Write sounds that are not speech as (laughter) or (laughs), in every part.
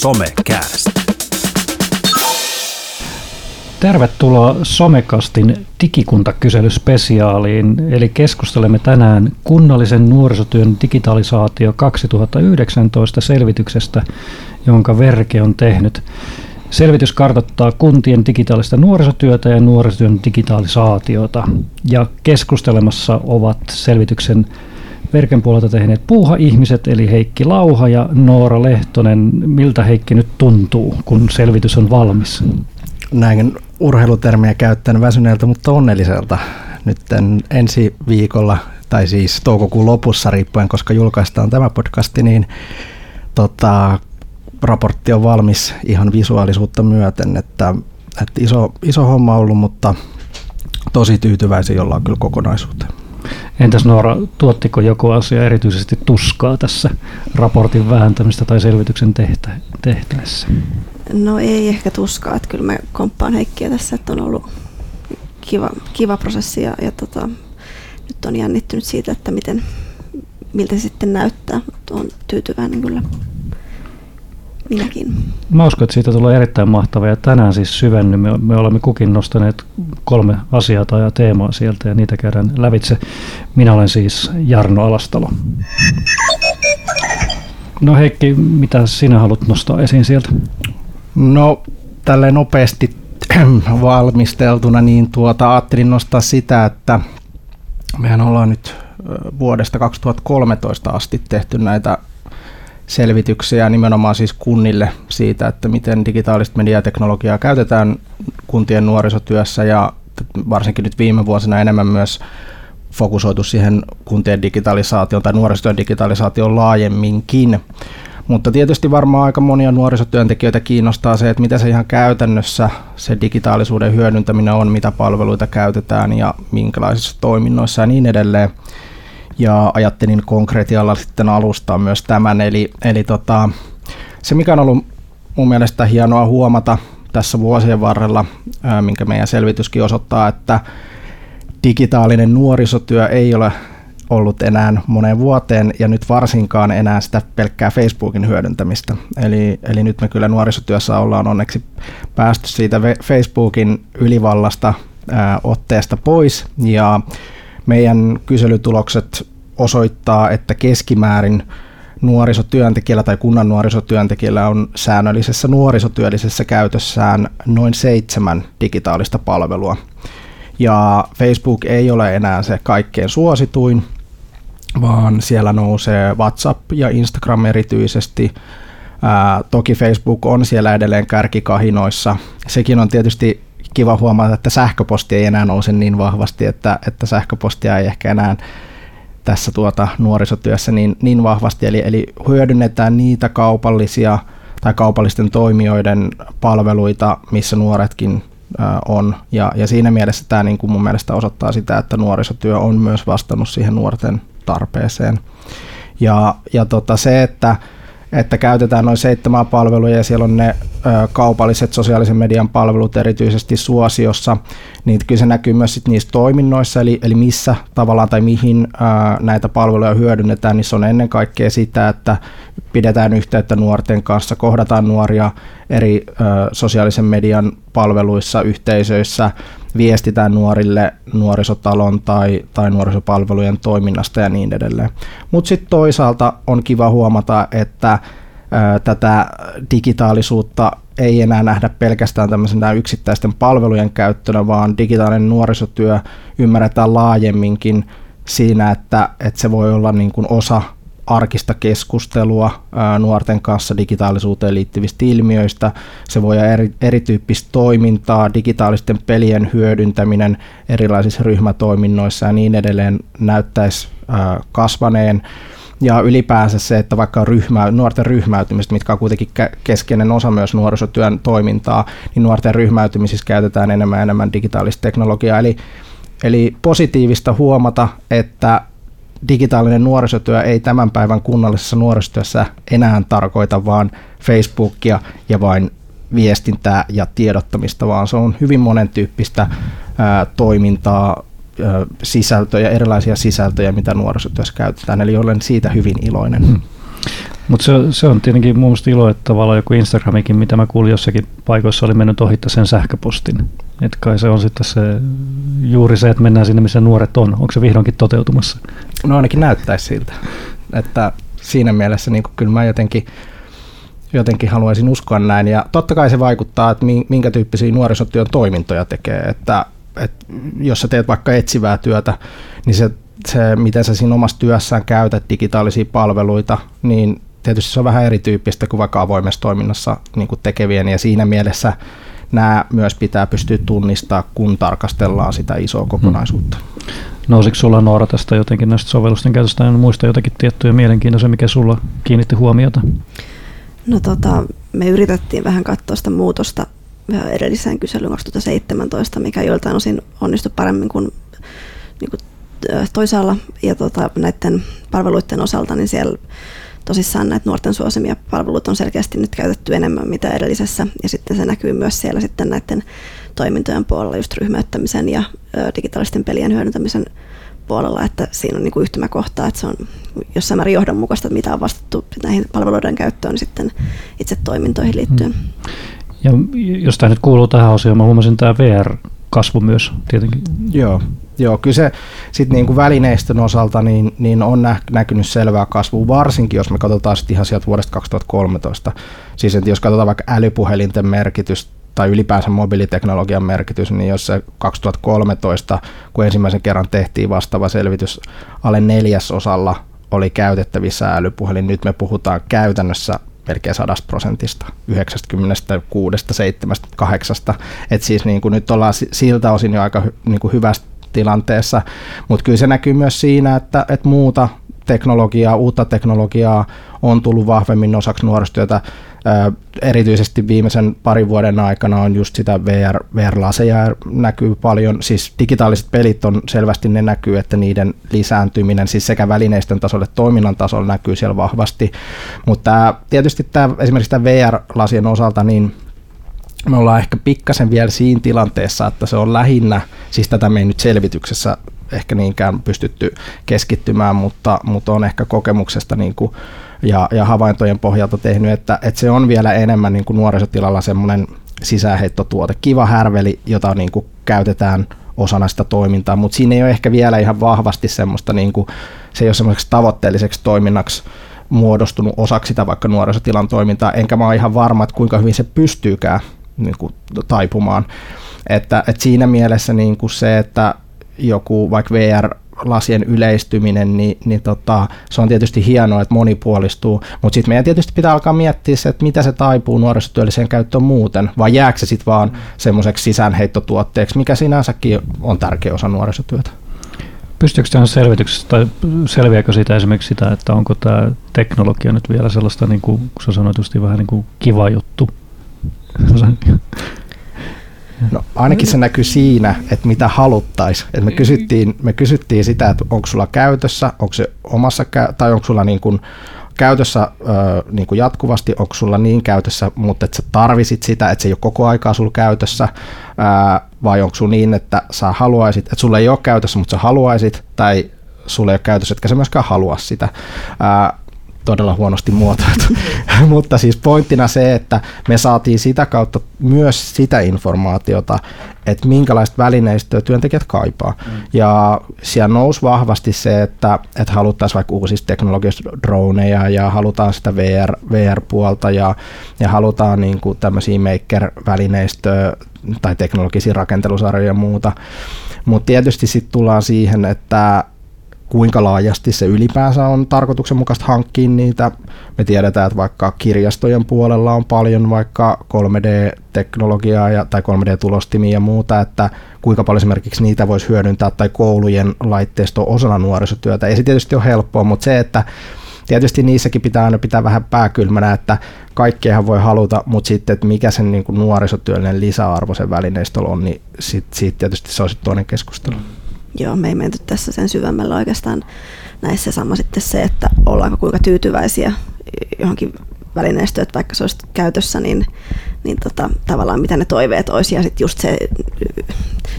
Somecast. Tervetuloa Somekastin digikuntakyselyspesiaaliin, eli keskustelemme tänään kunnallisen nuorisotyön digitalisaatio 2019 selvityksestä, jonka Verke on tehnyt. Selvitys kartoittaa kuntien digitaalista nuorisotyötä ja nuorisotyön digitalisaatiota. Ja keskustelemassa ovat selvityksen Verken puolelta tehneet puuha-ihmiset, eli Heikki Lauha ja Noora Lehtonen. Miltä Heikki nyt tuntuu, kun selvitys on valmis? Näin urheilutermiä käyttäen väsyneeltä, mutta onnelliselta. Nyt ensi viikolla, tai siis toukokuun lopussa riippuen, koska julkaistaan tämä podcasti, niin tota, raportti on valmis ihan visuaalisuutta myöten, että, että iso, iso homma ollut, mutta tosi tyytyväisiä ollaan kyllä kokonaisuuteen. Entäs Noora, tuottiko joku asia erityisesti tuskaa tässä raportin vääntämistä tai selvityksen tehtä, tehtäessä? No ei ehkä tuskaa, että kyllä mä komppaan Heikkiä tässä, että on ollut kiva, kiva prosessi ja, ja tota, nyt on jännittynyt siitä, että miten, miltä se sitten näyttää, mutta on tyytyväinen kyllä minäkin. Mä uskon, että siitä tulee erittäin mahtavaa ja tänään siis syvennymme. Me olemme kukin nostaneet kolme asiaa tai teemaa sieltä ja niitä käydään lävitse. Minä olen siis Jarno Alastalo. No Heikki, mitä sinä haluat nostaa esiin sieltä? No tälle nopeasti (clears throat) valmisteltuna, niin tuota, ajattelin nostaa sitä, että mehän ollaan nyt vuodesta 2013 asti tehty näitä selvityksiä nimenomaan siis kunnille siitä, että miten digitaalista mediateknologiaa käytetään kuntien nuorisotyössä ja varsinkin nyt viime vuosina enemmän myös fokusoitu siihen kuntien digitalisaation tai nuorisotyön digitalisaation laajemminkin. Mutta tietysti varmaan aika monia nuorisotyöntekijöitä kiinnostaa se, että mitä se ihan käytännössä se digitaalisuuden hyödyntäminen on, mitä palveluita käytetään ja minkälaisissa toiminnoissa ja niin edelleen ja ajattelin konkretialla sitten alustaa myös tämän. Eli, eli tota, se, mikä on ollut mun mielestä hienoa huomata tässä vuosien varrella, minkä meidän selvityskin osoittaa, että digitaalinen nuorisotyö ei ole ollut enää moneen vuoteen ja nyt varsinkaan enää sitä pelkkää Facebookin hyödyntämistä. Eli, eli nyt me kyllä nuorisotyössä ollaan onneksi päästy siitä Facebookin ylivallasta ää, otteesta pois ja meidän kyselytulokset osoittaa, että keskimäärin nuorisotyöntekijällä tai kunnan nuorisotyöntekijällä on säännöllisessä nuorisotyöllisessä käytössään noin seitsemän digitaalista palvelua. Ja Facebook ei ole enää se kaikkein suosituin, vaan siellä nousee WhatsApp ja Instagram erityisesti. Ää, toki Facebook on siellä edelleen kärkikahinoissa. Sekin on tietysti kiva huomata, että sähköposti ei enää nouse niin vahvasti, että, että sähköpostia ei ehkä enää tässä tuota nuorisotyössä niin, niin vahvasti. Eli, eli hyödynnetään niitä kaupallisia tai kaupallisten toimijoiden palveluita, missä nuoretkin on. Ja, ja siinä mielessä tämä niin kuin mun mielestä osoittaa sitä, että nuorisotyö on myös vastannut siihen nuorten tarpeeseen. Ja, ja tota se, että että käytetään noin seitsemän palveluja ja siellä on ne kaupalliset sosiaalisen median palvelut erityisesti suosiossa, niin kyllä se näkyy myös sit niissä toiminnoissa, eli, eli missä tavallaan tai mihin ö, näitä palveluja hyödynnetään, niin se on ennen kaikkea sitä, että pidetään yhteyttä nuorten kanssa, kohdataan nuoria eri ö, sosiaalisen median palveluissa, yhteisöissä, viestitään nuorille nuorisotalon tai, tai nuorisopalvelujen toiminnasta ja niin edelleen. Mutta sitten toisaalta on kiva huomata, että ää, tätä digitaalisuutta ei enää nähdä pelkästään tämmöisenä yksittäisten palvelujen käyttönä, vaan digitaalinen nuorisotyö ymmärretään laajemminkin siinä, että, että se voi olla niin kuin osa arkista keskustelua nuorten kanssa digitaalisuuteen liittyvistä ilmiöistä. Se voi olla eri, erityyppistä toimintaa, digitaalisten pelien hyödyntäminen erilaisissa ryhmätoiminnoissa ja niin edelleen näyttäisi kasvaneen. Ja ylipäänsä se, että vaikka ryhmä, nuorten ryhmäytymistä, mitkä on kuitenkin keskeinen osa myös nuorisotyön toimintaa, niin nuorten ryhmäytymisissä käytetään enemmän ja enemmän digitaalista teknologiaa. Eli, eli positiivista huomata, että digitaalinen nuorisotyö ei tämän päivän kunnallisessa nuorisotyössä enää tarkoita vain Facebookia ja vain viestintää ja tiedottamista, vaan se on hyvin monen tyyppistä ää, toimintaa, ää, sisältöjä, erilaisia sisältöjä, mitä nuorisotyössä käytetään. Eli olen siitä hyvin iloinen. Hmm. Mutta se, se, on tietenkin mun mielestä ilo, että tavallaan joku Instagramikin, mitä mä kuulin jossakin paikoissa, oli mennyt ohittaa sen sähköpostin. Että kai se on sitten se, juuri se, että mennään sinne, missä nuoret on. Onko se vihdoinkin toteutumassa? No ainakin näyttäisi siltä. Että siinä mielessä niin kyllä mä jotenkin, jotenkin haluaisin uskoa näin. Ja totta kai se vaikuttaa, että minkä tyyppisiä nuorisotyön toimintoja tekee. Että, että jos sä teet vaikka etsivää työtä, niin se, se, miten sä siinä omassa työssään käytät digitaalisia palveluita, niin tietysti se on vähän erityyppistä kuin vaikka avoimessa toiminnassa niin kuin tekevien. Ja siinä mielessä nämä myös pitää pystyä tunnistaa, kun tarkastellaan sitä isoa kokonaisuutta. Hmm. Nousiko sulla Noora tästä jotenkin näistä sovellusten käytöstä? En muista jotakin tiettyjä mielenkiintoisia, mikä sulla kiinnitti huomiota? No tota, me yritettiin vähän katsoa sitä muutosta edelliseen kyselyyn 2017, mikä joiltain osin onnistui paremmin kuin, niin kuin toisaalla. Ja tota, näiden palveluiden osalta, niin siellä tosissaan näitä nuorten suosimia palveluita on selkeästi nyt käytetty enemmän mitä edellisessä. Ja sitten se näkyy myös siellä sitten näiden toimintojen puolella, just ryhmäyttämisen ja digitaalisten pelien hyödyntämisen puolella, että siinä on niin kuin yhtymäkohtaa, että se on jossain määrin johdonmukaista, että mitä on vastattu näihin palveluiden käyttöön niin sitten itse toimintoihin liittyen. Ja jos tämä nyt kuuluu tähän osioon, mä huomasin tämä VR-kasvu myös tietenkin. Joo, Joo kyllä se sitten niin kuin välineistön osalta niin, niin on nä- näkynyt selvää kasvua, varsinkin jos me katsotaan sitten ihan sieltä vuodesta 2013. Siis että jos katsotaan vaikka älypuhelinten merkitys tai ylipäänsä mobiiliteknologian merkitys, niin jos se 2013, kun ensimmäisen kerran tehtiin vastaava selvitys, alle neljäsosalla oli käytettävissä älypuhelin, nyt me puhutaan käytännössä melkein 100 prosentista, 96, 7, 8. Et siis niin kuin nyt ollaan siltä osin jo aika niin kuin hyvässä tilanteessa, mutta kyllä se näkyy myös siinä, että, että muuta teknologiaa, uutta teknologiaa on tullut vahvemmin osaksi nuorisotyötä. Erityisesti viimeisen parin vuoden aikana on just sitä VR, VR-laseja näkyy paljon, siis digitaaliset pelit on selvästi ne näkyy, että niiden lisääntyminen siis sekä välineistön tasolle että toiminnan tasolla näkyy siellä vahvasti, mutta tietysti tämä, esimerkiksi tämä VR-lasien osalta, niin me ollaan ehkä pikkasen vielä siinä tilanteessa, että se on lähinnä, siis tätä me ei nyt selvityksessä ehkä niinkään pystytty keskittymään, mutta, mutta on ehkä kokemuksesta niin kuin, ja, ja havaintojen pohjalta tehnyt, että, että se on vielä enemmän niin kuin nuorisotilalla semmoinen sisäänheittotuote, kiva härveli, jota niin kuin käytetään osana sitä toimintaa, mutta siinä ei ole ehkä vielä ihan vahvasti semmoista, niin kuin, se ei ole semmoiseksi tavoitteelliseksi toiminnaksi muodostunut osaksi sitä vaikka nuorisotilan toimintaa, enkä mä ole ihan varma, että kuinka hyvin se pystyykään niin kuin, taipumaan. Että, että siinä mielessä niin kuin se, että joku vaikka VR lasien yleistyminen, niin, niin tota, se on tietysti hienoa, että monipuolistuu, mutta sitten meidän tietysti pitää alkaa miettiä se, että mitä se taipuu nuorisotyölliseen käyttöön muuten, vai jääkö se sitten vaan semmoiseksi sisäänheittotuotteeksi, mikä sinänsäkin on tärkeä osa nuorisotyötä. Pystyykö tähän selvityksessä, tai selviääkö siitä esimerkiksi sitä, että onko tämä teknologia nyt vielä sellaista, niin kuin, sä sanoit vähän niin kuin kiva juttu, No, ainakin se näkyy siinä, että mitä haluttaisiin. Et me, kysyttiin, me kysyttiin sitä, että onko sulla käytössä, onko se omassa, tai onko sulla niin kuin käytössä ö, niin kuin jatkuvasti, onko sulla niin käytössä, mutta että sä tarvisit sitä, että se ei ole koko aikaa sulla käytössä, ää, vai onko sulla niin, että sä haluaisit, että sulla ei ole käytössä, mutta sä haluaisit, tai sulla ei ole käytössä, etkä sä myöskään halua sitä. Ää, todella huonosti muotoiltu. (laughs) Mutta siis pointtina se, että me saatiin sitä kautta myös sitä informaatiota, että minkälaista välineistöä työntekijät kaipaa. Mm. Ja siellä nousi vahvasti se, että, että haluttaisiin vaikka uusista teknologista droneja ja halutaan sitä VR, VR-puolta ja, ja halutaan niin kuin tämmöisiä maker-välineistöä tai teknologisia rakentelusarjoja ja muuta. Mutta tietysti sitten tullaan siihen, että kuinka laajasti se ylipäänsä on tarkoituksenmukaista hankkia niitä. Me tiedetään, että vaikka kirjastojen puolella on paljon vaikka 3D-teknologiaa ja, tai 3D-tulostimia ja muuta, että kuinka paljon esimerkiksi niitä voisi hyödyntää tai koulujen laitteisto osana nuorisotyötä. Ei se tietysti ole helppoa, mutta se, että tietysti niissäkin pitää aina pitää vähän pääkylmänä, että kaikkiehan voi haluta, mutta sitten, että mikä sen niin kuin nuorisotyöllinen lisäarvo sen välineistöllä on, niin siitä tietysti se on sitten toinen keskustelu. Mm joo, me ei menty tässä sen syvemmällä oikeastaan näissä sama sitten se, että ollaanko kuinka tyytyväisiä johonkin välineistöön, että vaikka se olisi käytössä, niin, niin tota, tavallaan mitä ne toiveet olisi. Ja sitten just se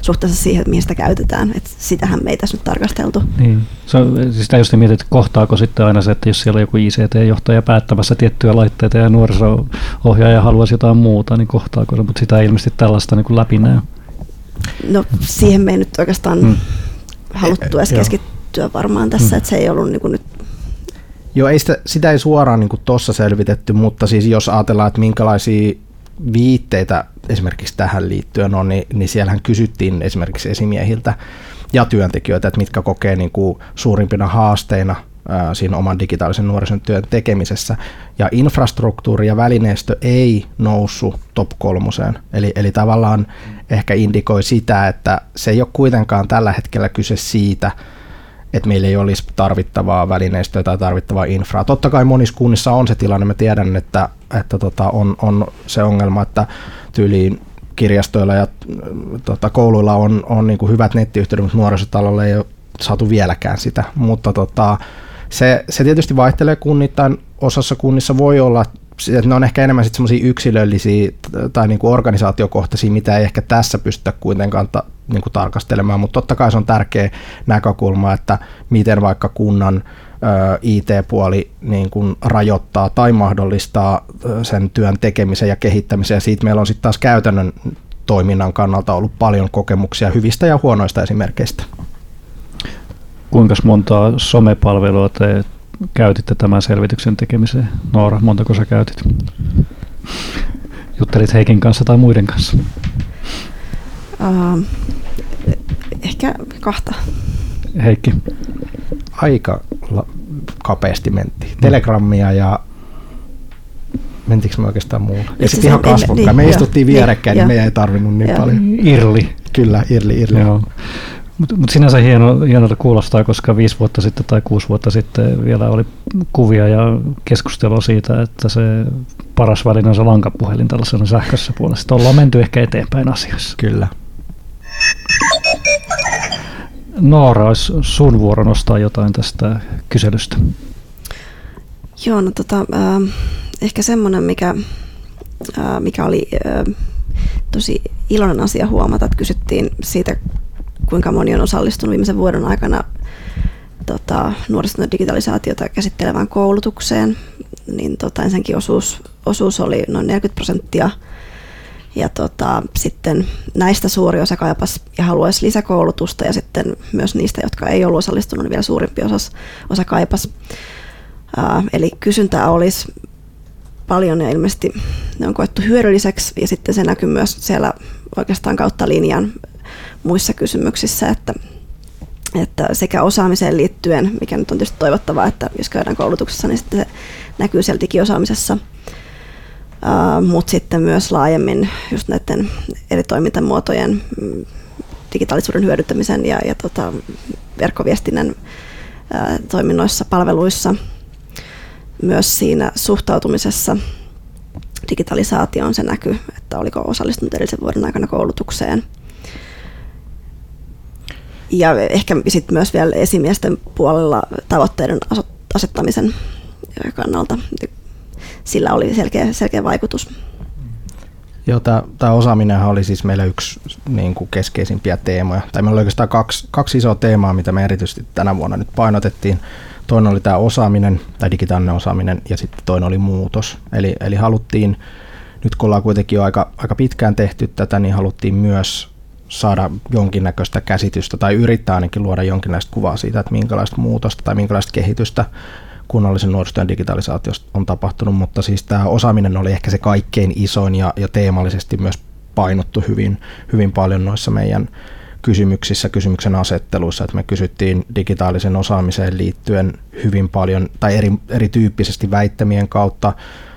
suhteessa siihen, että mihin sitä käytetään. Et sitähän me ei tässä nyt tarkasteltu. Niin. Se on, siis sitä just mietit, että kohtaako sitten aina se, että jos siellä on joku ICT-johtaja päättämässä tiettyjä laitteita ja nuoriso-ohjaaja haluaisi jotain muuta, niin kohtaako se, mutta sitä ei ilmeisesti tällaista niin läpi näy. No siihen me ei nyt oikeastaan hmm. haluttu edes keskittyä varmaan tässä, hmm. että se ei ollut niin kuin nyt Joo, ei sitä, sitä ei suoraan niin tuossa selvitetty, mutta siis jos ajatellaan, että minkälaisia viitteitä esimerkiksi tähän liittyen on, niin, niin siellähän kysyttiin esimerkiksi esimiehiltä ja työntekijöitä, että mitkä kokee niin kuin suurimpina haasteina ää, siinä oman digitaalisen nuorison työn tekemisessä. Ja infrastruktuuri ja välineistö ei noussut top kolmoseen. Eli, eli tavallaan ehkä indikoi sitä, että se ei ole kuitenkaan tällä hetkellä kyse siitä, että meillä ei olisi tarvittavaa välineistöä tai tarvittavaa infraa. Totta kai monissa kunnissa on se tilanne, mä tiedän, että, että tota, on, on se ongelma, että tyyliin kirjastoilla ja tota, kouluilla on, on niin kuin hyvät nettiyhteydet, mutta nuorisotalolla ei ole saatu vieläkään sitä. Mutta tota, se, se tietysti vaihtelee kunnittain. Osassa kunnissa voi olla että ne on ehkä enemmän sitten semmoisia yksilöllisiä tai niin kuin organisaatiokohtaisia, mitä ei ehkä tässä pystytä kuitenkaan ta, niin kuin tarkastelemaan, mutta totta kai se on tärkeä näkökulma, että miten vaikka kunnan IT-puoli niin kuin rajoittaa tai mahdollistaa sen työn tekemisen ja kehittämisen, ja siitä meillä on sitten taas käytännön toiminnan kannalta ollut paljon kokemuksia hyvistä ja huonoista esimerkkeistä. Kuinka montaa somepalvelua te käytitte tämän selvityksen tekemiseen? Noora, montako sä käytit? Juttelit Heikin kanssa tai muiden kanssa? Uh, ehkä kahta. Heikki? Aika la- kapeasti mentiin. Mm. Telegrammia ja mentiinkö me oikeastaan muulla? Ja sitten ihan kasvokkain. Niin, me istuttiin vierekkäin, niin, niin meidän ei tarvinnut niin joo. paljon. Irli. Kyllä, Irli, Irli. Joo. Mutta mut sinänsä hieno, hienolta kuulostaa, koska viisi vuotta sitten tai kuusi vuotta sitten vielä oli kuvia ja keskustelua siitä, että se paras väline on se lankapuhelin tällaisena sähkössä puolesta. Ollaan menty ehkä eteenpäin asiassa. Kyllä. Noora, olisi sun vuoro nostaa jotain tästä kyselystä. Joo, no tota, äh, ehkä semmoinen, mikä, äh, mikä oli äh, tosi iloinen asia huomata, että kysyttiin siitä, kuinka moni on osallistunut viimeisen vuoden aikana tota, nuorison digitalisaatiota käsittelevään koulutukseen, niin tota, ensinnäkin osuus, osuus oli noin 40 prosenttia. Ja tota, sitten näistä suuri osa kaipasi ja haluaisi lisäkoulutusta ja sitten myös niistä, jotka ei ollut osallistunut, niin vielä suurimpi osa, osa kaipasi. Uh, eli kysyntää olisi paljon ja ilmeisesti ne on koettu hyödylliseksi ja sitten se näkyy myös siellä oikeastaan kautta linjan muissa kysymyksissä, että, että sekä osaamiseen liittyen, mikä nyt on tietysti toivottavaa, että jos käydään koulutuksessa, niin sitten se näkyy siellä digiosaamisessa, uh, mutta sitten myös laajemmin just näiden eri toimintamuotojen mm, digitaalisuuden hyödyntämisen ja, ja tota, verkkoviestinnän toiminnoissa, palveluissa, myös siinä suhtautumisessa digitalisaatioon se näkyy, että oliko osallistunut edellisen vuoden aikana koulutukseen – ja ehkä sitten myös vielä esimiesten puolella tavoitteiden asettamisen kannalta. Sillä oli selkeä, selkeä vaikutus. Joo, tämä osaaminen oli siis meillä yksi niin kuin keskeisimpiä teemoja. Tai meillä oli oikeastaan kaksi, kaksi isoa teemaa, mitä me erityisesti tänä vuonna nyt painotettiin. Toinen oli tämä osaaminen tai digitaalinen osaaminen ja sitten toinen oli muutos. Eli, eli haluttiin, nyt kun ollaan kuitenkin jo aika, aika pitkään tehty tätä, niin haluttiin myös saada jonkinnäköistä käsitystä tai yrittää ainakin luoda jonkinlaista kuvaa siitä, että minkälaista muutosta tai minkälaista kehitystä kunnallisen nuorisotyön digitalisaatiosta on tapahtunut, mutta siis tämä osaaminen oli ehkä se kaikkein isoin ja, ja teemallisesti myös painottu hyvin, hyvin paljon noissa meidän kysymyksissä, kysymyksen asetteluissa, että me kysyttiin digitaalisen osaamiseen liittyen hyvin paljon tai eri, erityyppisesti väittämien kautta,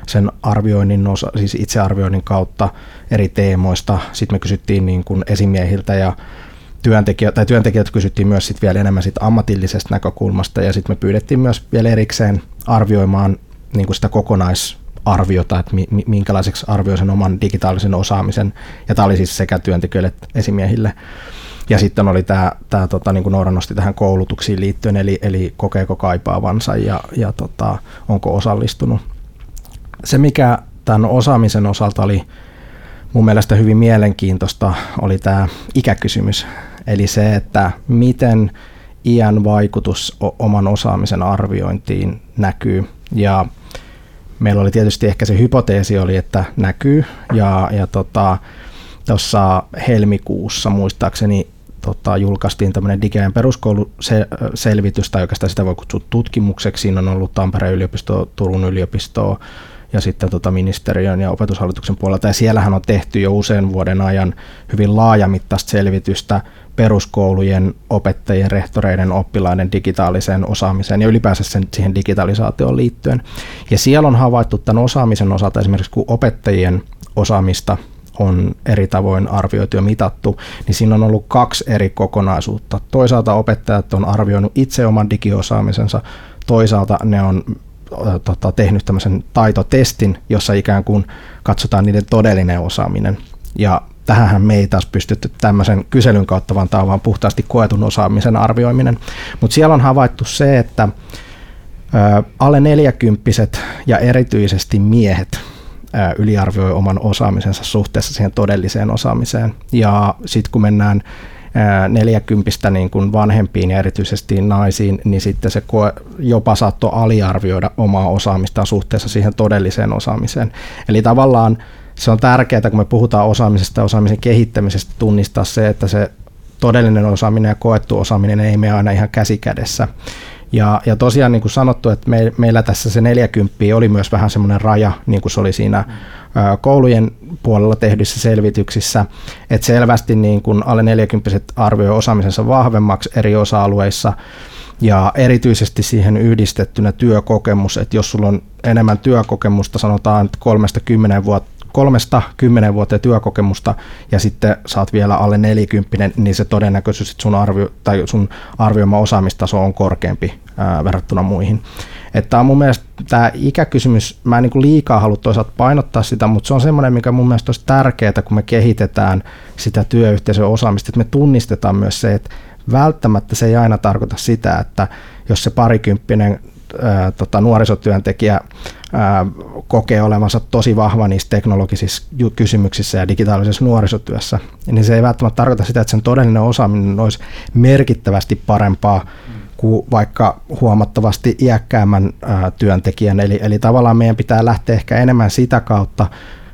sen arvioinnin, osa, siis itsearvioinnin kautta eri teemoista. Sitten me kysyttiin niin kuin esimiehiltä ja työntekijät, tai työntekijät kysyttiin myös sit vielä enemmän sit ammatillisesta näkökulmasta ja sitten me pyydettiin myös vielä erikseen arvioimaan niin kuin sitä kokonaisarviota, että minkälaiseksi arvioi sen oman digitaalisen osaamisen. Ja tämä oli siis sekä työntekijöille että esimiehille. Ja sitten oli tämä, tämä tota, niin kuin Noora nosti tähän koulutuksiin liittyen, eli, eli kokeeko kaipaavansa ja, ja tota, onko osallistunut. Se, mikä tämän osaamisen osalta oli mun mielestä hyvin mielenkiintoista oli tämä ikäkysymys. Eli se, että miten iän vaikutus oman osaamisen arviointiin näkyy. Ja meillä oli tietysti ehkä se hypoteesi oli, että näkyy. Ja, ja tota, helmikuussa muistaakseni tota, julkaistiin tämmöinen digiajan peruskouluselvitys, tai oikeastaan sitä voi kutsua tutkimukseksi. Siinä on ollut Tampereen yliopisto, Turun yliopisto ja sitten tota ministeriön ja opetushallituksen puolelta. Ja siellähän on tehty jo usean vuoden ajan hyvin laajamittaista selvitystä peruskoulujen opettajien, rehtoreiden, oppilaiden digitaaliseen osaamiseen ja ylipäänsä sen, siihen digitalisaatioon liittyen. Ja siellä on havaittu tämän osaamisen osalta esimerkiksi, kun opettajien osaamista on eri tavoin arvioitu ja mitattu, niin siinä on ollut kaksi eri kokonaisuutta. Toisaalta opettajat on arvioinut itse oman digiosaamisensa, toisaalta ne on tota, tehnyt tämmöisen taitotestin, jossa ikään kuin katsotaan niiden todellinen osaaminen. Ja tähän me ei taas pystytty tämmöisen kyselyn kautta, vaan tämä on vaan puhtaasti koetun osaamisen arvioiminen. Mutta siellä on havaittu se, että ö, alle neljäkymppiset ja erityisesti miehet yliarvioi oman osaamisensa suhteessa siihen todelliseen osaamiseen. Ja sitten kun mennään neljäkympistä niin kuin vanhempiin ja erityisesti naisiin, niin sitten se jopa saattoi aliarvioida omaa osaamistaan suhteessa siihen todelliseen osaamiseen. Eli tavallaan se on tärkeää, kun me puhutaan osaamisesta ja osaamisen kehittämisestä, tunnistaa se, että se todellinen osaaminen ja koettu osaaminen ei mene aina ihan käsikädessä. Ja, ja tosiaan niin kuin sanottu, että me, meillä tässä se 40 oli myös vähän semmoinen raja, niin kuin se oli siinä mm. koulujen puolella tehdyissä selvityksissä, että selvästi niin kuin alle 40 arvioi osaamisensa vahvemmaksi eri osa-alueissa, ja erityisesti siihen yhdistettynä työkokemus, että jos sulla on enemmän työkokemusta, sanotaan kolmesta kymmenen vuotta, kolmesta kymmenen vuotta työkokemusta ja sitten saat vielä alle 40, niin se todennäköisyys, että sun, arvio, tai sun arvioima osaamistaso on korkeampi ää, verrattuna muihin. Että on mun mielestä tämä ikäkysymys, mä en niin liikaa halua toisaalta painottaa sitä, mutta se on semmoinen, mikä mun mielestä olisi tärkeää, kun me kehitetään sitä työyhteisön osaamista, että me tunnistetaan myös se, että välttämättä se ei aina tarkoita sitä, että jos se parikymppinen tota, nuorisotyöntekijä kokee olevansa tosi vahva niissä teknologisissa kysymyksissä ja digitaalisessa nuorisotyössä, niin se ei välttämättä tarkoita sitä, että sen todellinen osaaminen olisi merkittävästi parempaa kuin vaikka huomattavasti iäkkäämmän ää, työntekijän. Eli, eli tavallaan meidän pitää lähteä ehkä enemmän sitä kautta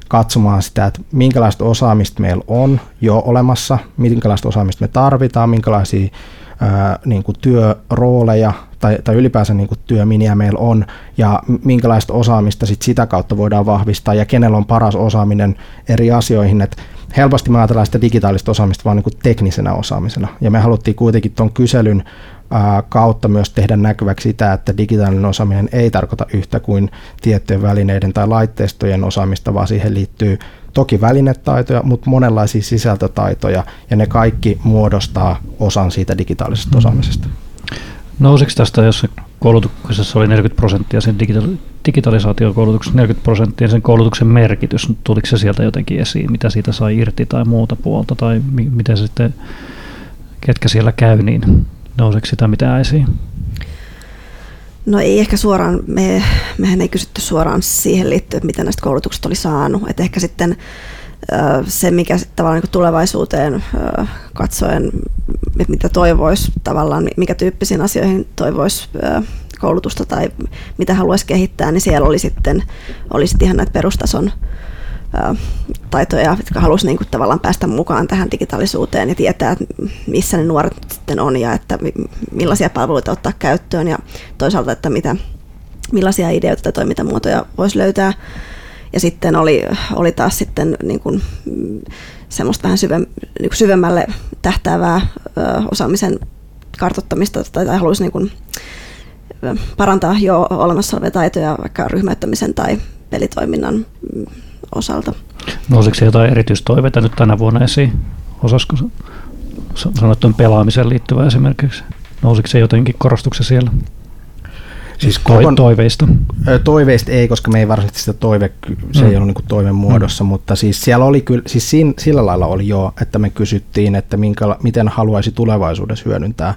katsomaan sitä, että minkälaista osaamista meillä on jo olemassa, minkälaista osaamista me tarvitaan, minkälaisia niin kuin työrooleja tai, tai ylipäänsä niin kuin työminiä meillä on ja minkälaista osaamista sit sitä kautta voidaan vahvistaa ja kenellä on paras osaaminen eri asioihin. Et helposti me ajatellaan sitä digitaalista osaamista vain niin teknisenä osaamisena ja me haluttiin kuitenkin tuon kyselyn kautta myös tehdä näkyväksi sitä, että digitaalinen osaaminen ei tarkoita yhtä kuin tiettyjen välineiden tai laitteistojen osaamista, vaan siihen liittyy toki välinetaitoja, mutta monenlaisia sisältötaitoja, ja ne kaikki muodostaa osan siitä digitaalisesta mm. osaamisesta. Nousiko tästä, jos koulutuksessa oli 40 prosenttia, sen digitali- digitalisaation koulutuksessa 40 prosenttia, sen koulutuksen merkitys, tuliko se sieltä jotenkin esiin, mitä siitä sai irti tai muuta puolta, tai mi- miten se sitten, ketkä siellä käy, niin nouseeko sitä mitään esiin? No ei ehkä suoraan, me, mehän ei kysytty suoraan siihen liittyen, että mitä näistä koulutuksista oli saanut. Et ehkä sitten se, mikä tavallaan niin tulevaisuuteen katsoen, mitä toivoisi tavallaan, mikä tyyppisiin asioihin toivoisi koulutusta tai mitä haluaisi kehittää, niin siellä oli sitten, oli sitten ihan näitä perustason taitoja, jotka haluaisi niin kuin tavallaan päästä mukaan tähän digitaalisuuteen ja tietää, että missä ne nuoret sitten on ja että millaisia palveluita ottaa käyttöön ja toisaalta, että mitä, millaisia ideoita tai toimintamuotoja voisi löytää. Ja sitten oli, oli taas sitten niin kuin, semmoista vähän syve, niin syvemmälle tähtäävää ö, osaamisen kartottamista tai, tai haluaisi niin kuin, parantaa jo olemassa olevia taitoja vaikka ryhmäyttämisen tai pelitoiminnan osalta. Nousiko se jotain erityistoiveita nyt tänä vuonna esiin? Osasko sanoa pelaamiseen liittyvä esimerkiksi? Nousiko se jotenkin korostuksen siellä? Siis kokon, toiveista? Toiveista ei, koska me ei varsinaisesti sitä toive, se mm. ei ollut niin toiven muodossa, mm. mutta siis siellä oli kyllä, siis siinä, sillä lailla oli jo, että me kysyttiin, että minkä, miten haluaisi tulevaisuudessa hyödyntää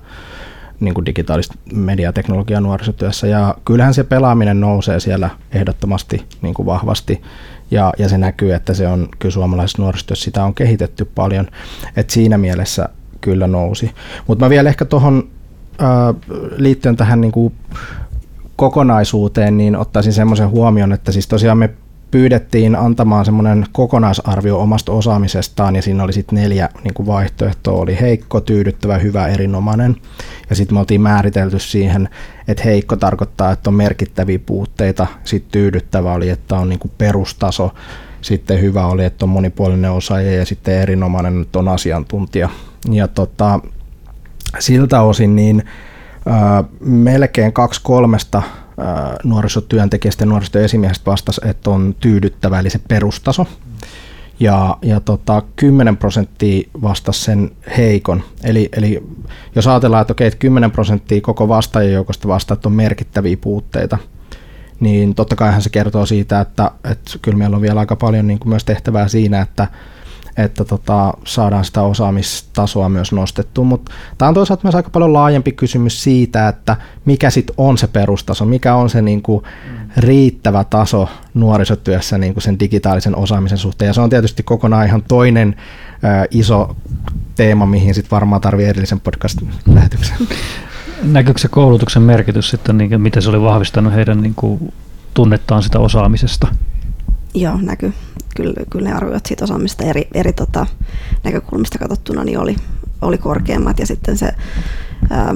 niin kuin digitaalista mediateknologiaa nuorisotyössä. Ja kyllähän se pelaaminen nousee siellä ehdottomasti niin kuin vahvasti. Ja, ja se näkyy, että se on kyllä suomalaisessa nuorisotyössä sitä on kehitetty paljon. että siinä mielessä kyllä nousi. Mutta mä vielä ehkä tuohon liittyen tähän niin kuin kokonaisuuteen, niin ottaisin semmoisen huomion, että siis tosiaan me pyydettiin antamaan semmoinen kokonaisarvio omasta osaamisestaan ja siinä oli sitten neljä niin kuin vaihtoehtoa. Oli heikko, tyydyttävä, hyvä, erinomainen. Ja sitten me oltiin määritelty siihen, että heikko tarkoittaa, että on merkittäviä puutteita. Sitten tyydyttävä oli, että on niin kuin perustaso. Sitten hyvä oli, että on monipuolinen osaaja ja sitten erinomainen, että on asiantuntija. Ja tota, siltä osin niin melkein kaksi kolmesta nuorisotyöntekijästä ja nuorisotyöesimiehestä vastasi, että on tyydyttävä, eli se perustaso. Ja, ja tota, 10 prosenttia vastasi sen heikon. Eli, eli jos ajatellaan, että okei, että 10 prosenttia koko vastaajien joukosta vastaa, että on merkittäviä puutteita, niin totta kaihan se kertoo siitä, että, että kyllä meillä on vielä aika paljon niin kuin myös tehtävää siinä, että, että tota, saadaan sitä osaamistasoa myös nostettua. Mutta tämä on toisaalta myös aika paljon laajempi kysymys siitä, että mikä sitten on se perustaso, mikä on se niinku riittävä taso nuorisotyössä niinku sen digitaalisen osaamisen suhteen. Ja se on tietysti kokonaan ihan toinen ö, iso teema, mihin sitten varmaan tarvii erillisen podcast-lähetyksen. Näkyykö se koulutuksen merkitys sitten, niin, miten se oli vahvistanut heidän niin kuin, tunnettaan sitä osaamisesta? Joo, näkyy kyllä, kyllä ne arviot siitä osaamista eri, eri tota, näkökulmista katsottuna niin oli, oli korkeammat ja sitten se ää,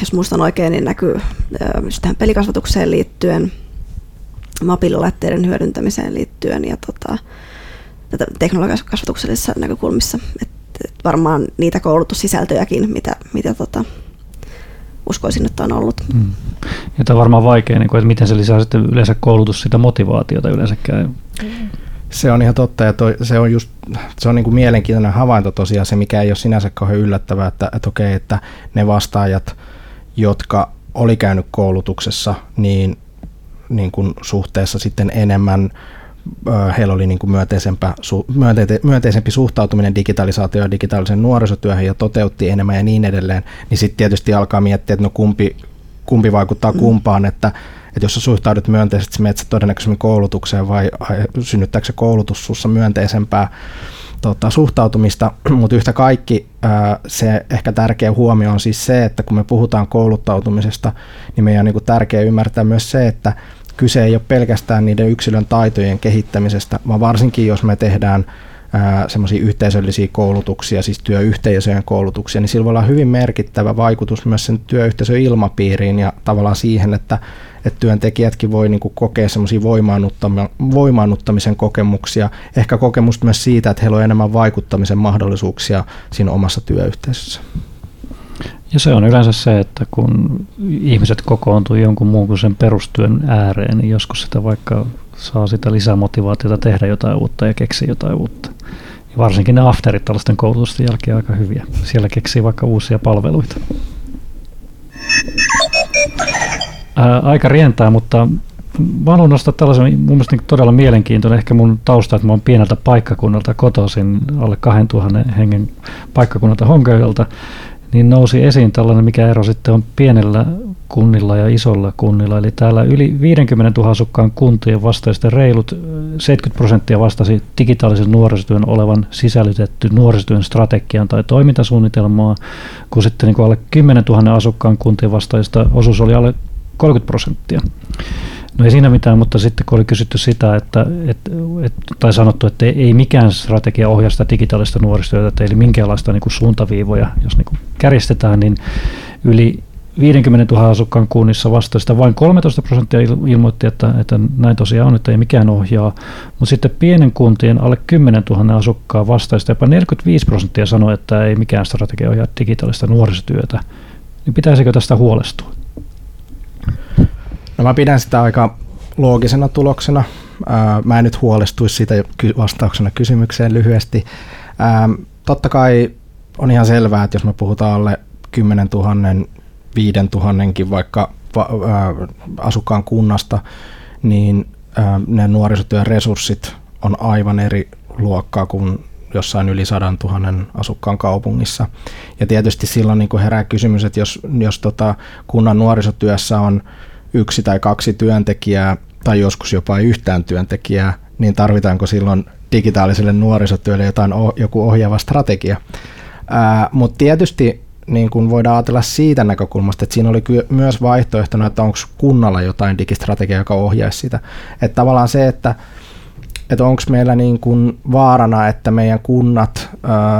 jos muistan oikein, niin näkyy ää, tähän pelikasvatukseen liittyen, mobiililaitteiden hyödyntämiseen liittyen ja tota, tätä teknologiakasvatuksellisissa näkökulmissa. Et, et varmaan niitä koulutussisältöjäkin, mitä, mitä tota, uskoisin, että on ollut. Mm. Ja tämä on varmaan vaikea, niin kuin, että miten se lisää sitten yleensä koulutus sitä motivaatiota yleensäkään. Se on ihan totta ja toi, se on just se on niin kuin mielenkiintoinen havainto tosiaan se, mikä ei ole sinänsä kauhean yllättävää, että, että okei, että ne vastaajat, jotka oli käynyt koulutuksessa, niin, niin kuin suhteessa sitten enemmän heillä oli niin kuin myönteisempä, myönteisempi suhtautuminen digitalisaatioon ja digitaalisen nuorisotyöhön ja toteutti enemmän ja niin edelleen, niin sitten tietysti alkaa miettiä, että no kumpi, kumpi vaikuttaa mm. kumpaan, että, että jos sä suhtaudut myönteisesti, menet todennäköisemmin koulutukseen vai synnyttääkö se koulutus sussa myönteisempää tota, suhtautumista, (clears throat) mutta yhtä kaikki se ehkä tärkeä huomio on siis se, että kun me puhutaan kouluttautumisesta, niin meidän on niin kuin tärkeää ymmärtää myös se, että kyse ei ole pelkästään niiden yksilön taitojen kehittämisestä, vaan varsinkin jos me tehdään semmoisia yhteisöllisiä koulutuksia, siis työyhteisöjen koulutuksia, niin sillä voi olla hyvin merkittävä vaikutus myös sen työyhteisön ilmapiiriin ja tavallaan siihen, että, että työntekijätkin voi niin kokea semmoisia voimaannuttamisen kokemuksia, ehkä kokemusta myös siitä, että heillä on enemmän vaikuttamisen mahdollisuuksia siinä omassa työyhteisössä. Ja se on yleensä se, että kun ihmiset kokoontuu jonkun muun kuin sen perustyön ääreen, niin joskus sitä vaikka saa sitä lisämotivaatiota tehdä jotain uutta ja keksiä jotain uutta. Ja varsinkin ne afterit tällaisten koulutusten jälkeen aika hyviä. Siellä keksii vaikka uusia palveluita. Ää, aika rientää, mutta mä haluan nostaa tällaisen mun mielestä niin todella mielenkiintoinen, ehkä mun tausta, että mä oon pieneltä paikkakunnalta kotoisin, alle 2000 hengen paikkakunnalta Honköylältä, niin nousi esiin tällainen, mikä ero sitten on pienellä kunnilla ja isolla kunnilla. Eli täällä yli 50 000 asukkaan kuntien vastaista reilut 70 prosenttia vastasi digitaalisen nuorisotyön olevan sisällytetty nuorisotyön strategian tai toimintasuunnitelmaa, kun sitten niin kuin alle 10 000 asukkaan kuntien vastaista osuus oli alle 30 prosenttia. No ei siinä mitään, mutta sitten kun oli kysytty sitä, että, et, et, tai sanottu, että ei, mikään strategia ohjaa sitä digitaalista nuorisotyötä, eli minkäänlaista niin kuin suuntaviivoja, jos niin kuin kärjestetään, niin yli 50 000 asukkaan kunnissa vastaista vain 13 prosenttia ilmoitti, että, että näin tosiaan on, että ei mikään ohjaa. Mutta sitten pienen kuntien alle 10 000 asukkaan vastaista jopa 45 prosenttia sanoi, että ei mikään strategia ohjaa digitaalista nuorisotyötä. Niin pitäisikö tästä huolestua? No mä pidän sitä aika loogisena tuloksena. Mä en nyt huolestuisi siitä vastauksena kysymykseen lyhyesti. Totta kai on ihan selvää, että jos me puhutaan alle 10 000, 5 000 vaikka asukkaan kunnasta, niin ne nuorisotyön resurssit on aivan eri luokkaa kuin jossain yli sadan tuhannen asukkaan kaupungissa. Ja tietysti silloin niin herää kysymys, että jos, jos tota kunnan nuorisotyössä on yksi tai kaksi työntekijää tai joskus jopa yhtään työntekijää, niin tarvitaanko silloin digitaaliselle nuorisotyölle jotain, joku ohjaava strategia. Mutta tietysti niin kun voidaan ajatella siitä näkökulmasta, että siinä oli myös vaihtoehtona, että onko kunnalla jotain digistrategiaa, joka ohjaisi sitä. Että tavallaan se, että, että onko meillä niin kuin vaarana, että meidän kunnat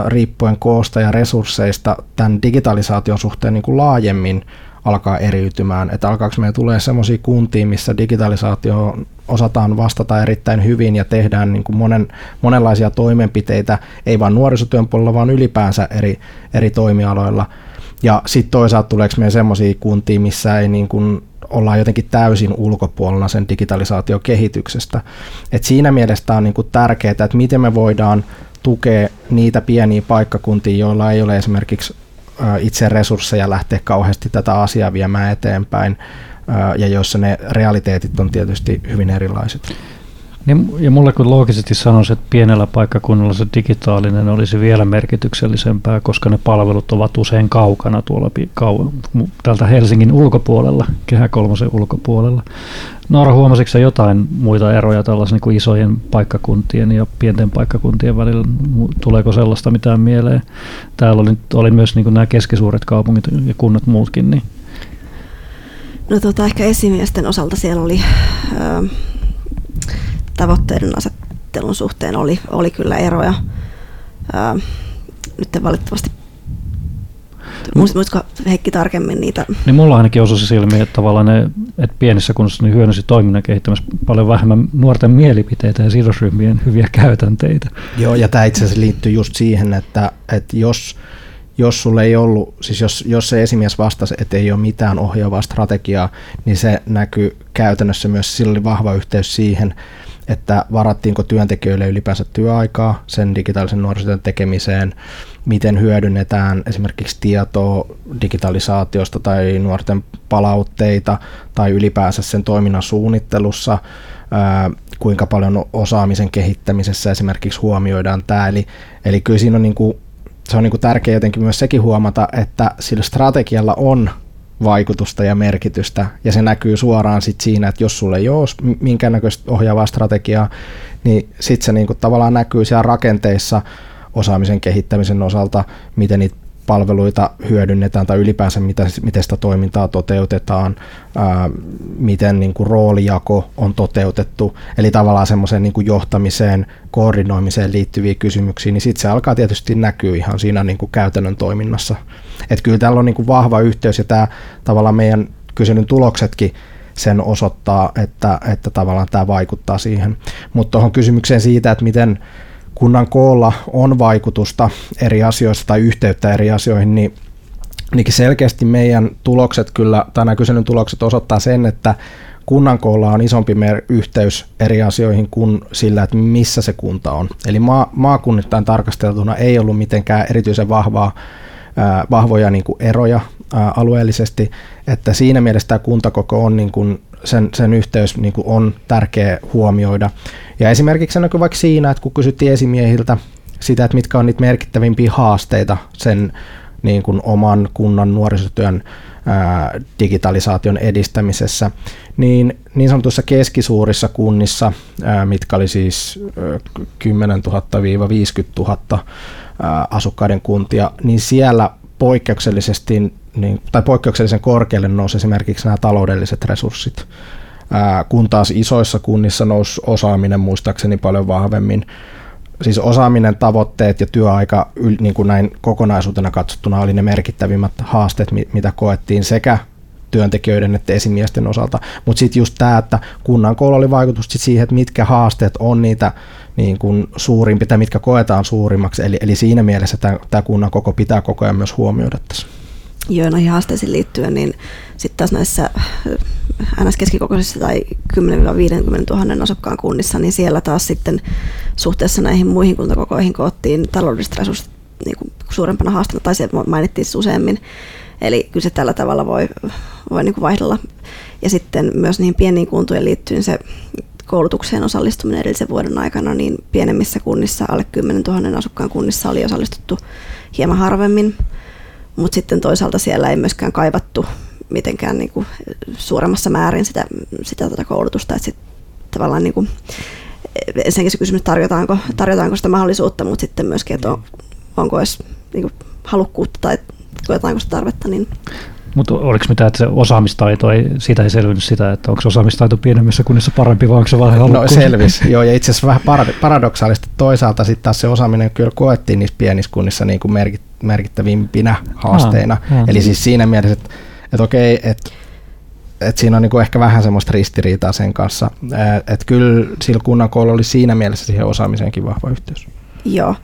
riippuen koosta ja resursseista tämän digitalisaation suhteen niin kuin laajemmin alkaa eriytymään, että alkaako meillä tulee sellaisia kuntia, missä digitalisaatio osataan vastata erittäin hyvin ja tehdään niin kuin monen, monenlaisia toimenpiteitä, ei vain nuorisotyön puolella, vaan ylipäänsä eri, eri toimialoilla. Ja sitten toisaalta tuleeko meillä sellaisia kuntia, missä ei niin kuin ollaan jotenkin täysin ulkopuolella sen digitalisaatiokehityksestä. Et siinä mielessä on niin kuin tärkeää, että miten me voidaan tukea niitä pieniä paikkakuntia, joilla ei ole esimerkiksi itse resursseja lähteä kauheasti tätä asiaa viemään eteenpäin ja joissa ne realiteetit on tietysti hyvin erilaiset. Niin, ja mulle kun loogisesti sanoisi, että pienellä paikkakunnalla se digitaalinen olisi vielä merkityksellisempää, koska ne palvelut ovat usein kaukana tuolla kau, täältä Helsingin ulkopuolella, Kehä kolmosen ulkopuolella. Noora, huomasitko jotain muita eroja tällaisen niin isojen paikkakuntien ja pienten paikkakuntien välillä? Tuleeko sellaista mitään mieleen? Täällä oli, oli myös niin nämä keskisuuret kaupungit ja kunnat muutkin. Niin. No tota, ehkä esimiesten osalta siellä oli... tavoitteiden asettelun suhteen oli, oli kyllä eroja. Ää, nyt en valitettavasti Muistatko Heikki tarkemmin niitä? Niin mulla ainakin osui silmiin, että tavallaan ne, että pienissä kunnissa ne hyödynsi toiminnan kehittämässä paljon vähemmän nuorten mielipiteitä ja sidosryhmien hyviä käytänteitä. Joo, ja tämä itse asiassa liittyy just siihen, että, että jos, jos sulle ei ollut, siis jos, jos se esimies vastasi, että ei ole mitään ohjaavaa strategiaa, niin se näkyy käytännössä myös, sillä oli vahva yhteys siihen, että varattiinko työntekijöille ylipäänsä työaikaa sen digitaalisen nuorisotyön tekemiseen, miten hyödynnetään esimerkiksi tietoa digitalisaatiosta tai nuorten palautteita tai ylipäänsä sen toiminnan suunnittelussa, kuinka paljon osaamisen kehittämisessä esimerkiksi huomioidaan tämä. Eli, eli kyllä siinä on niin kuin, se on niin kuin tärkeää jotenkin myös sekin huomata, että sillä strategialla on vaikutusta ja merkitystä, ja se näkyy suoraan sit siinä, että jos sulle ei ole minkäännäköistä ohjaavaa strategiaa, niin sitten se niinku tavallaan näkyy siellä rakenteissa osaamisen kehittämisen osalta, miten niitä palveluita hyödynnetään tai ylipäänsä mitä, miten sitä toimintaa toteutetaan, ää, miten niin kuin roolijako on toteutettu, eli tavallaan semmoiseen niin kuin johtamiseen, koordinoimiseen liittyviä kysymyksiä, niin sitten se alkaa tietysti näkyä ihan siinä niin kuin käytännön toiminnassa. Et kyllä täällä on niin kuin vahva yhteys ja tämä tavallaan meidän kyselyn tuloksetkin sen osoittaa, että, että tavallaan tämä vaikuttaa siihen. Mutta tuohon kysymykseen siitä, että miten kunnan koolla on vaikutusta eri asioista tai yhteyttä eri asioihin, niin niin selkeästi meidän tulokset kyllä, tai nämä kyselyn tulokset osoittaa sen, että kunnan koolla on isompi mer- yhteys eri asioihin kuin sillä, että missä se kunta on. Eli maa, maakunnittain tarkasteltuna ei ollut mitenkään erityisen vahvaa, vahvoja niin kuin eroja alueellisesti, että siinä mielessä tämä kuntakoko on niin kuin sen, sen yhteys niin kuin on tärkeä huomioida. Ja esimerkiksi se näkyy vaikka siinä, että kun kysyttiin esimiehiltä sitä, että mitkä on niitä merkittävimpiä haasteita sen niin kuin oman kunnan nuorisotyön ää, digitalisaation edistämisessä, niin niin sanotussa keskisuurissa kunnissa, ää, mitkä oli siis 10 000-50 000 ää, asukkaiden kuntia, niin siellä poikkeuksellisesti niin, tai poikkeuksellisen korkealle nousi esimerkiksi nämä taloudelliset resurssit. Ää, kun taas isoissa kunnissa nousi osaaminen muistaakseni paljon vahvemmin. Siis osaaminen, tavoitteet ja työaika niin kuin näin kokonaisuutena katsottuna oli ne merkittävimmät haasteet, mitä koettiin sekä työntekijöiden että esimiesten osalta. Mutta sitten just tämä, että kunnan koolla oli vaikutus siihen, että mitkä haasteet on niitä niin kuin suurimpi tai mitkä koetaan suurimmaksi. Eli, eli siinä mielessä tämä kunnan koko pitää koko ajan myös huomioida tässä. Joo, noihin haasteisiin liittyen, niin sitten taas näissä äh, NS-keskikokoisissa tai 10-50 000 asukkaan kunnissa, niin siellä taas sitten suhteessa näihin muihin kuntakokoihin koottiin taloudelliset resurssit niin kuin suurempana haasteena, tai se mainittiin siis useammin. Eli kyllä se tällä tavalla voi, voi niin kuin vaihdella. Ja sitten myös niihin pieniin kuntojen liittyen se koulutukseen osallistuminen edellisen vuoden aikana, niin pienemmissä kunnissa, alle 10 000 asukkaan kunnissa oli osallistuttu hieman harvemmin, mutta sitten toisaalta siellä ei myöskään kaivattu mitenkään niin kuin suuremmassa määrin sitä, sitä tuota koulutusta, että sit tavallaan niin kuin, ensinnäkin se kysymys, tarjotaanko, tarjotaanko sitä mahdollisuutta, mutta sitten myöskin, että on, onko edes niin kuin halukkuutta tai koetaanko sitä tarvetta, niin mutta oliko mitään, että se osaamistaito, ei, siitä ei selvinnyt sitä, että onko se osaamistaito pienemmissä kunnissa parempi vai onko se vaan No selvis, joo, ja itse asiassa vähän paradoksaalista toisaalta sitten taas se osaaminen kyllä koettiin niissä pienissä kunnissa niin kuin merkittävimpinä haasteina. Aa, aa. Eli siis siinä mielessä, että, että okei, että et siinä on niinku ehkä vähän semmoista ristiriitaa sen kanssa. Että kyllä sillä kunnan koolla oli siinä mielessä siihen osaamiseenkin vahva yhteys. Joo,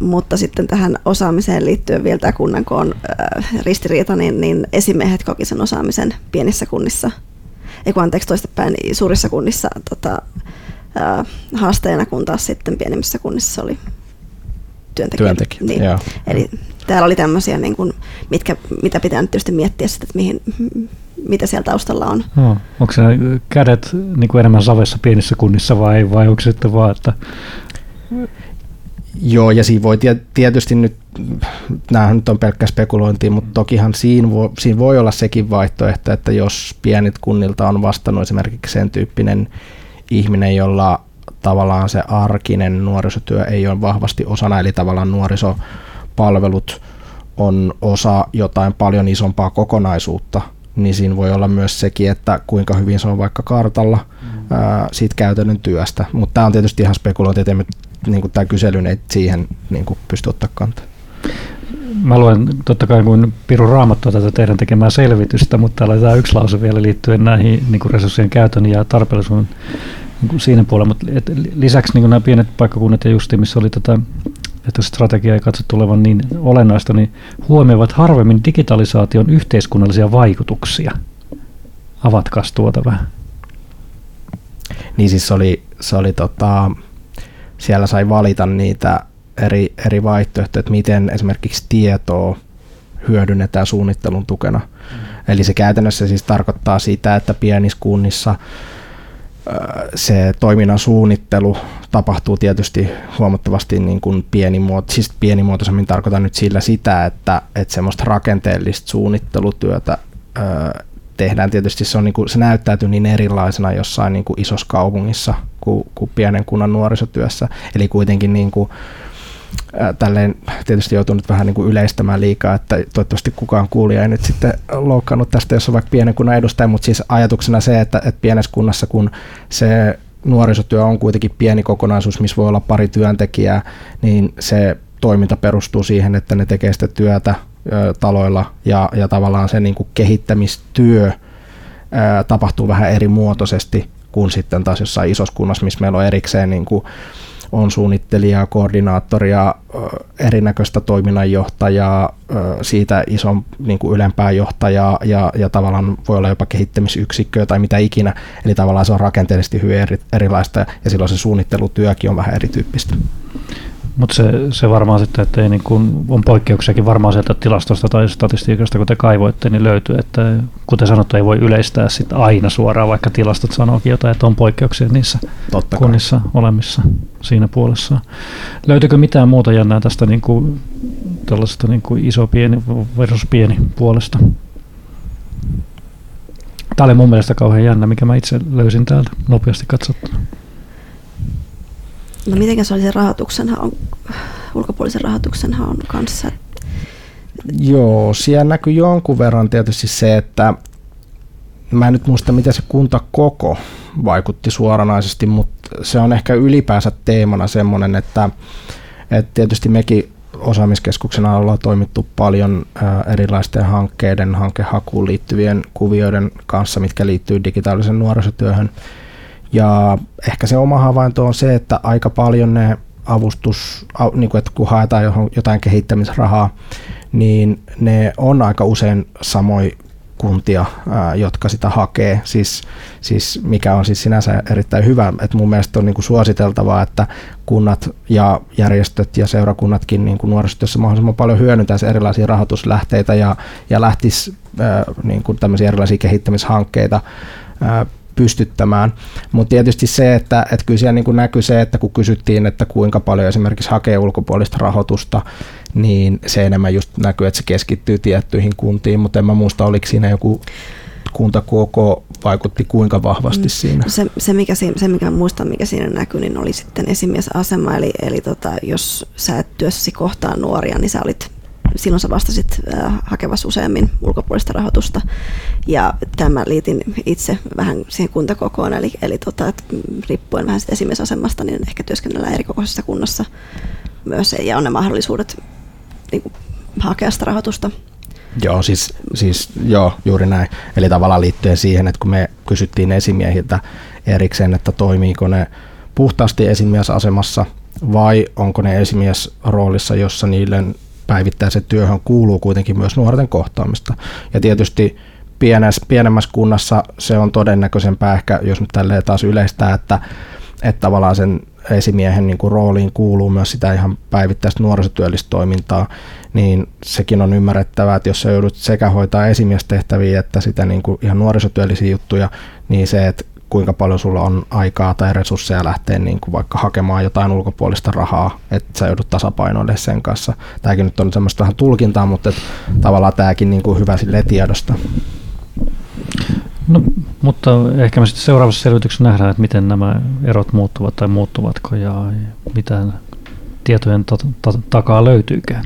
mutta sitten tähän osaamiseen liittyen vielä tämä kunnan koon äh, ristiriita, niin, niin esimiehet koki sen osaamisen pienissä kunnissa, ei kun anteeksi toistepäin, suurissa kunnissa tota, äh, haasteena, kun taas sitten pienemmissä kunnissa oli työntekijät. Työntekijät, niin. joo. Eli täällä oli tämmöisiä, niin kuin, mitkä, mitä pitää nyt tietysti miettiä, sitten, että mihin, mitä siellä taustalla on. No, onko se kädet niin kuin enemmän savessa pienissä kunnissa vai, vai onko se sitten vaan, että Joo, ja siinä voi tietysti nyt, näähän nyt on pelkkä spekulointi, mutta tokihan siinä voi, siinä voi olla sekin vaihtoehto, että jos pienet kunnilta on vastannut esimerkiksi sen tyyppinen ihminen, jolla tavallaan se arkinen nuorisotyö ei ole vahvasti osana, eli tavallaan nuorisopalvelut on osa jotain paljon isompaa kokonaisuutta, niin siinä voi olla myös sekin, että kuinka hyvin se on vaikka kartalla mm. ää, siitä käytännön työstä. Mutta tämä on tietysti ihan spekulointi, että niin kuin tämä kysely ei siihen niin kuin pysty ottaa kantaa. Mä luen totta kai kuin Piru Raamattua tätä teidän tekemää selvitystä, mutta täällä on tämä yksi lause vielä liittyen näihin niin kuin resurssien käytön ja tarpeellisuuden niin kuin siinä puolella. Mutta et, lisäksi niin kuin nämä pienet paikkakunnat ja justi, missä oli tätä, että strategia ei katso tulevan niin olennaista, niin huomioivat harvemmin digitalisaation yhteiskunnallisia vaikutuksia. Avatkaas tuota vähän. Niin siis se oli, se oli tota, siellä sai valita niitä eri, eri vaihtoehtoja, että miten esimerkiksi tietoa hyödynnetään suunnittelun tukena. Mm. Eli se käytännössä siis tarkoittaa sitä, että pienissä kunnissa se toiminnan suunnittelu tapahtuu tietysti huomattavasti niin kuin pienimuoto, siis pienimuotoisemmin tarkoitan nyt sillä sitä, että, että semmoista rakenteellista suunnittelutyötä tehdään. Tietysti se, on niin kuin, se näyttäytyy niin erilaisena jossain niin kuin isossa kaupungissa kuin, kuin pienen kunnan nuorisotyössä. Eli kuitenkin niin kuin, tälleen tietysti joutuu nyt vähän niin kuin yleistämään liikaa, että toivottavasti kukaan kuulija ei nyt sitten loukkaannut tästä, jos on vaikka pienen kunnan edustaja, mutta siis ajatuksena se, että, että pienessä kunnassa kun se nuorisotyö on kuitenkin pieni kokonaisuus, missä voi olla pari työntekijää, niin se toiminta perustuu siihen, että ne tekee sitä työtä taloilla ja, ja tavallaan se niin kuin kehittämistyö ää, tapahtuu vähän eri muotoisesti kuin sitten taas jossain isossa kunnassa, missä meillä on erikseen niin kuin on suunnittelijaa, koordinaattoria, erinäköistä toiminnanjohtajaa, siitä ison niin kuin ylempää johtajaa ja, ja tavallaan voi olla jopa kehittämisyksikköä tai mitä ikinä. Eli tavallaan se on rakenteellisesti hyvin eri, erilaista ja silloin se suunnittelutyökin on vähän erityyppistä. Mutta se, se varmaan sitten, että ei niin kun, on poikkeuksiakin varmaan sieltä tilastosta tai statistiikasta, kun te kaivoitte, niin löytyy, että kuten sanottu, ei voi yleistää sit aina suoraan, vaikka tilastot sanookin jotain, että on poikkeuksia niissä Totta kunnissa kai. olemissa siinä puolessa. Löytyykö mitään muuta jännää tästä niin kuin, tällaista niin kuin iso pieni versus pieni puolesta? Tämä oli mun mielestä kauhean jännä, mikä mä itse löysin täältä nopeasti katsottuna. No miten se oli se rahoituksen haun, ulkopuolisen rahoituksen haun kanssa? Joo, siellä näkyy jonkun verran tietysti se, että mä en nyt muista, miten se kuntakoko vaikutti suoranaisesti, mutta se on ehkä ylipäänsä teemana semmoinen, että, että tietysti mekin osaamiskeskuksena ollaan toimittu paljon erilaisten hankkeiden, hankehakuun liittyvien kuvioiden kanssa, mitkä liittyy digitaalisen nuorisotyöhön. Ja ehkä se oma havainto on se, että aika paljon ne avustus, niin kuin, että kun haetaan jotain kehittämisrahaa, niin ne on aika usein samoin kuntia, jotka sitä hakee, siis, siis mikä on siis sinänsä erittäin hyvä. Et mun mielestä on niin kuin suositeltavaa, että kunnat ja järjestöt ja seurakunnatkin niin kuin nuorisotyössä mahdollisimman paljon hyödyntäisi erilaisia rahoituslähteitä ja, ja lähtisi niin kuin tämmöisiä erilaisia kehittämishankkeita pystyttämään. Mutta tietysti se, että, että kyllä siellä niin kuin näkyy se, että kun kysyttiin, että kuinka paljon esimerkiksi hakee ulkopuolista rahoitusta, niin se enemmän just näkyy, että se keskittyy tiettyihin kuntiin, mutta en mä muista, oliko siinä joku kuntakoko vaikutti kuinka vahvasti mm. siinä? Se, se, mikä, se, mikä muistan, mikä siinä näkyi, niin oli sitten esimiesasema, eli, eli tota, jos sä et työssäsi kohtaa nuoria, niin sä olit silloin sä vastasit äh, hakevassa useammin ulkopuolista rahoitusta. Ja tämä liitin itse vähän siihen kuntakokoon, eli, eli tota, että riippuen vähän siitä esimiesasemasta, niin ehkä työskennellään eri kokoisessa kunnassa myös, ja on ne mahdollisuudet niin kuin, hakea sitä rahoitusta. Joo, siis, siis joo, juuri näin. Eli tavallaan liittyen siihen, että kun me kysyttiin esimiehiltä erikseen, että toimiiko ne puhtaasti esimiesasemassa vai onko ne esimiesroolissa, jossa niille päivittäisen työhön kuuluu kuitenkin myös nuorten kohtaamista. Ja tietysti pienessä, pienemmässä kunnassa se on todennäköisempää ehkä, jos nyt tälleen taas yleistää, että, että tavallaan sen esimiehen niin kuin rooliin kuuluu myös sitä ihan päivittäistä nuorisotyöllistoimintaa, niin sekin on ymmärrettävää, että jos sä joudut sekä hoitaa esimiestehtäviä että sitä niin kuin ihan nuorisotyöllisiä juttuja, niin se, että kuinka paljon sulla on aikaa tai resursseja lähteä niin kuin vaikka hakemaan jotain ulkopuolista rahaa, että sä joudut tasapainoille sen kanssa. Tämäkin nyt on semmoista vähän tulkintaa, mutta että tavallaan tämäkin niin kuin hyvä sille tiedosta. No, mutta ehkä me sitten seuraavassa selvityksessä nähdään, että miten nämä erot muuttuvat tai muuttuvatko ja mitä tietojen ta- ta- takaa löytyykään.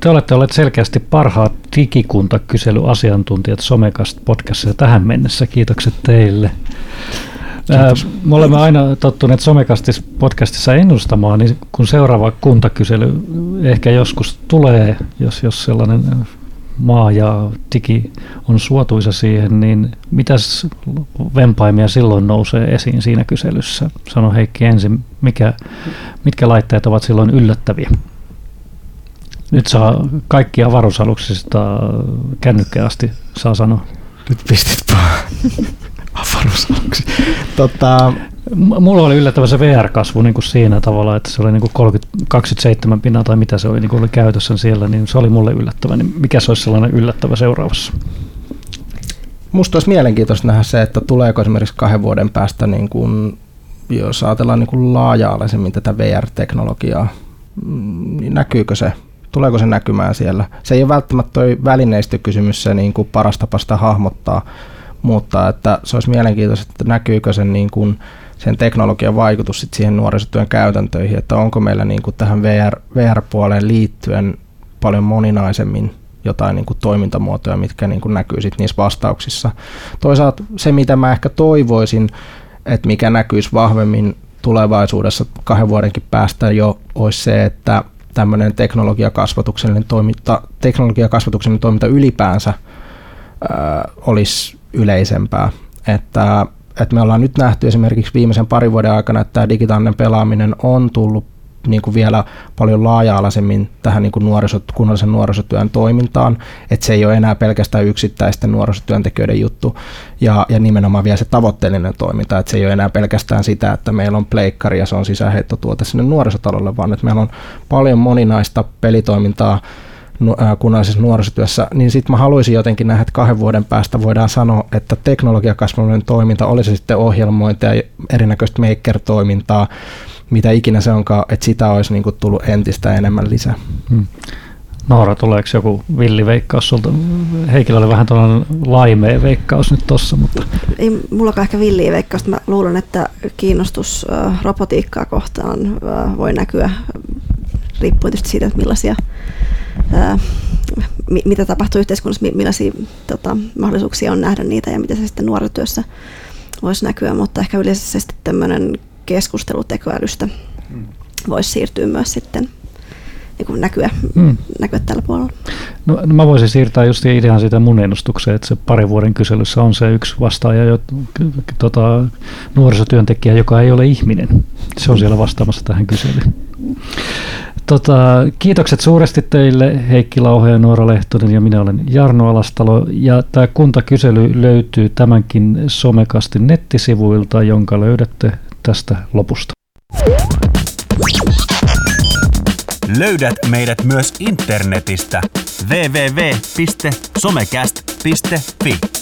Te olette olleet selkeästi parhaat digikuntakyselyasiantuntijat Somekast podcastissa tähän mennessä. Kiitokset teille. Kiitos. Me olemme aina tottuneet Somekastis podcastissa ennustamaan, niin kun seuraava kuntakysely ehkä joskus tulee, jos, jos sellainen maa ja digi on suotuisa siihen, niin mitäs vempaimia silloin nousee esiin siinä kyselyssä? Sano Heikki ensin, mikä, mitkä laitteet ovat silloin yllättäviä? Nyt saa kaikki avaruusaluksista kännykkää asti saa sanoa. Nyt pistit avaruusaluksi. tota, Mulla oli yllättävä se VR-kasvu niin kuin siinä tavalla, että se oli niin kuin 30, 27 pinnaa tai mitä se oli, niin kuin oli käytössä siellä, niin se oli mulle yllättävä. Niin mikä se olisi sellainen yllättävä seuraavassa? Musta olisi mielenkiintoista nähdä se, että tuleeko esimerkiksi kahden vuoden päästä, niin kuin, jos ajatellaan niin kuin laaja-alaisemmin tätä VR-teknologiaa, niin näkyykö se tuleeko se näkymään siellä. Se ei ole välttämättä toi välineistökysymys se niin kuin paras tapa sitä hahmottaa, mutta että se olisi mielenkiintoista, että näkyykö sen, niin kuin, sen teknologian vaikutus sit siihen nuorisotyön käytäntöihin, että onko meillä niin kuin tähän VR, VR-puoleen liittyen paljon moninaisemmin jotain niin kuin toimintamuotoja, mitkä niin kuin näkyy sit niissä vastauksissa. Toisaalta se, mitä mä ehkä toivoisin, että mikä näkyisi vahvemmin tulevaisuudessa kahden vuodenkin päästä jo, olisi se, että tämmöinen teknologiakasvatuksellinen toiminta, teknologiakasvatuksellinen toiminta ylipäänsä ää, olisi yleisempää. Että, että me ollaan nyt nähty esimerkiksi viimeisen parin vuoden aikana, että tämä digitaalinen pelaaminen on tullut niin kuin vielä paljon laaja-alaisemmin tähän niin kuin nuorisot, kunnallisen nuorisotyön toimintaan, että se ei ole enää pelkästään yksittäisten nuorisotyöntekijöiden juttu ja, ja nimenomaan vielä se tavoitteellinen toiminta, että se ei ole enää pelkästään sitä, että meillä on pleikkari ja se on sisäheittotuote sinne nuorisotalolle, vaan että meillä on paljon moninaista pelitoimintaa kunnallisessa nuorisotyössä, niin sitten mä haluaisin jotenkin nähdä, että kahden vuoden päästä voidaan sanoa, että teknologiakasvallinen toiminta, olisi sitten ohjelmointia ja erinäköistä maker-toimintaa, mitä ikinä se onkaan, että sitä olisi niin kuin tullut entistä enemmän lisää. Hmm. Noora, tuleeko joku villiveikkaus sulta? Heikillä oli vähän tuollainen laimea veikkaus nyt tossa, mutta... Ei mullakaan ehkä villiä veikkausta. Mä luulen, että kiinnostus robotiikkaa kohtaan voi näkyä riippuen tietysti siitä, että millaisia, ää, mitä tapahtuu yhteiskunnassa, millaisia tota, mahdollisuuksia on nähdä niitä ja miten se sitten nuorityössä voisi näkyä, mutta ehkä yleisesti tämmöinen keskustelu tekoälystä mm. voisi siirtyä myös sitten niin näkyä, mm. näkyä tällä puolella. No, no mä voisin siirtää just idean siitä mun ennustukseen, että se parin vuoden kyselyssä on se yksi vastaaja, jo, tota, nuorisotyöntekijä, joka ei ole ihminen. Se on siellä vastaamassa tähän kyselyyn. Tota, kiitokset suuresti teille Heikki Lauhe ja Noora Lehtonen ja minä olen Jarno Alastalo. Ja tämä kuntakysely löytyy tämänkin somekastin nettisivuilta, jonka löydätte tästä lopusta. Löydät meidät myös internetistä www.somecast.fi.